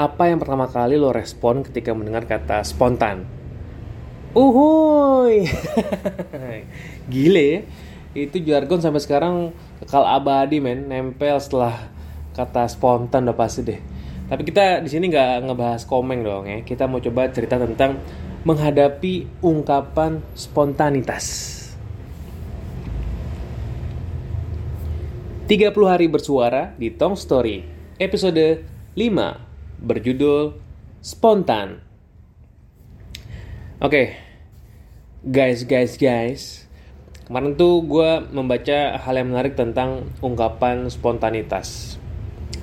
apa yang pertama kali lo respon ketika mendengar kata spontan? Uhuy, gile. Itu jargon sampai sekarang kekal abadi men, nempel setelah kata spontan udah pasti deh. Tapi kita di sini nggak ngebahas komeng dong ya. Kita mau coba cerita tentang menghadapi ungkapan spontanitas. 30 hari bersuara di Tong Story, episode 5 berjudul Spontan. Oke, okay. guys, guys, guys. Kemarin tuh gue membaca hal yang menarik tentang ungkapan spontanitas.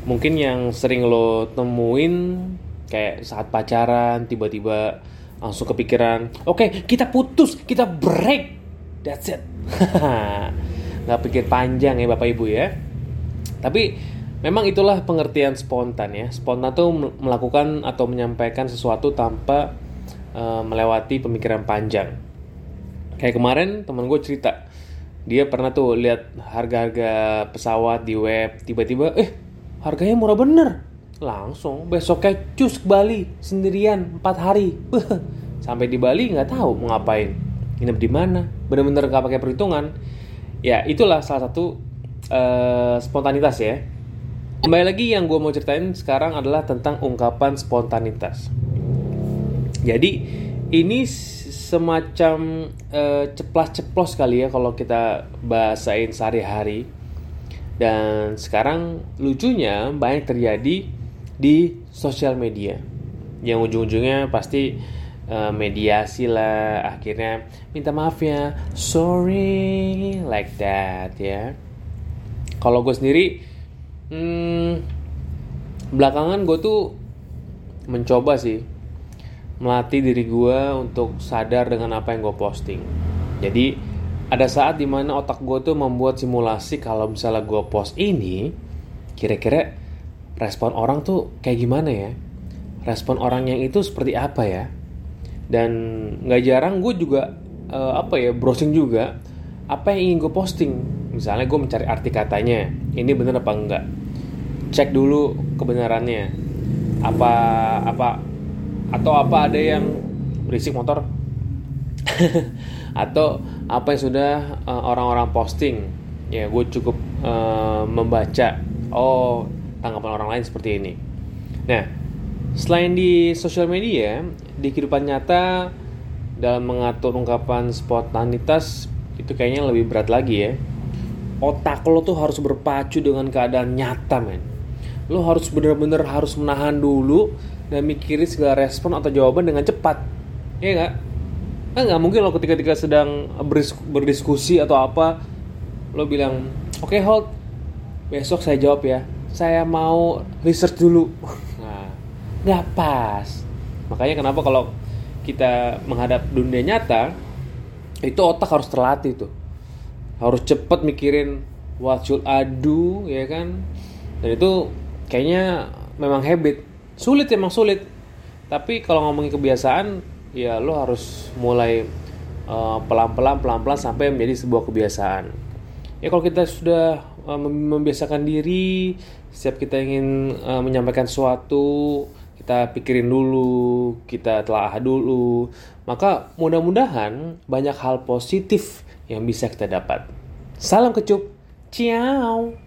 Mungkin yang sering lo temuin kayak saat pacaran tiba-tiba langsung kepikiran, oke okay, kita putus, kita break, that's it. Gak pikir panjang ya bapak ibu ya. Tapi Memang itulah pengertian spontan ya. Spontan itu melakukan atau menyampaikan sesuatu tanpa uh, melewati pemikiran panjang. Kayak kemarin temen gue cerita, dia pernah tuh lihat harga-harga pesawat di web, tiba-tiba eh harganya murah bener. Langsung besoknya cus ke Bali sendirian 4 hari. Sampai di Bali nggak tahu mau ngapain. Nginep di mana? Bener-bener nggak pakai perhitungan. Ya itulah salah satu uh, spontanitas ya Kembali lagi yang gue mau ceritain sekarang adalah tentang ungkapan spontanitas. Jadi ini semacam uh, ceplas-ceplos kali ya kalau kita bahasain sehari-hari. Dan sekarang lucunya banyak terjadi di sosial media. Yang ujung-ujungnya pasti uh, mediasi lah, akhirnya minta maaf ya, sorry, like that ya. Kalau gue sendiri Hmm, belakangan gue tuh mencoba sih melatih diri gue untuk sadar dengan apa yang gue posting. Jadi ada saat di mana otak gue tuh membuat simulasi kalau misalnya gue post ini, kira-kira respon orang tuh kayak gimana ya? Respon orang yang itu seperti apa ya? Dan nggak jarang gue juga uh, apa ya browsing juga apa yang ingin gue posting. Misalnya gue mencari arti katanya, ini bener apa enggak? cek dulu kebenarannya. Apa apa atau apa ada yang berisik motor? Atau apa yang sudah uh, orang-orang posting? Ya gue cukup uh, membaca oh tanggapan orang lain seperti ini. Nah selain di sosial media di kehidupan nyata dalam mengatur ungkapan spontanitas itu kayaknya lebih berat lagi ya otak lo tuh harus berpacu dengan keadaan nyata men. Lo harus bener-bener harus menahan dulu dan mikirin segala respon atau jawaban dengan cepat. Ya nggak? Kan nggak mungkin lo ketika ketika sedang berdiskusi atau apa lo bilang oke okay, hold. Besok saya jawab ya. Saya mau research dulu. Nah nggak pas. Makanya kenapa kalau kita menghadap dunia nyata itu otak harus terlatih tuh harus cepet mikirin what should I ya kan? Dan itu kayaknya memang habit. Sulit emang sulit. Tapi kalau ngomongin kebiasaan ya lo harus mulai uh, pelan-pelan pelan-pelan sampai menjadi sebuah kebiasaan. Ya kalau kita sudah uh, membiasakan diri setiap kita ingin uh, menyampaikan sesuatu kita pikirin dulu kita telah dulu. Maka mudah-mudahan banyak hal positif yang bisa kita dapat. Salam kecup. Ciao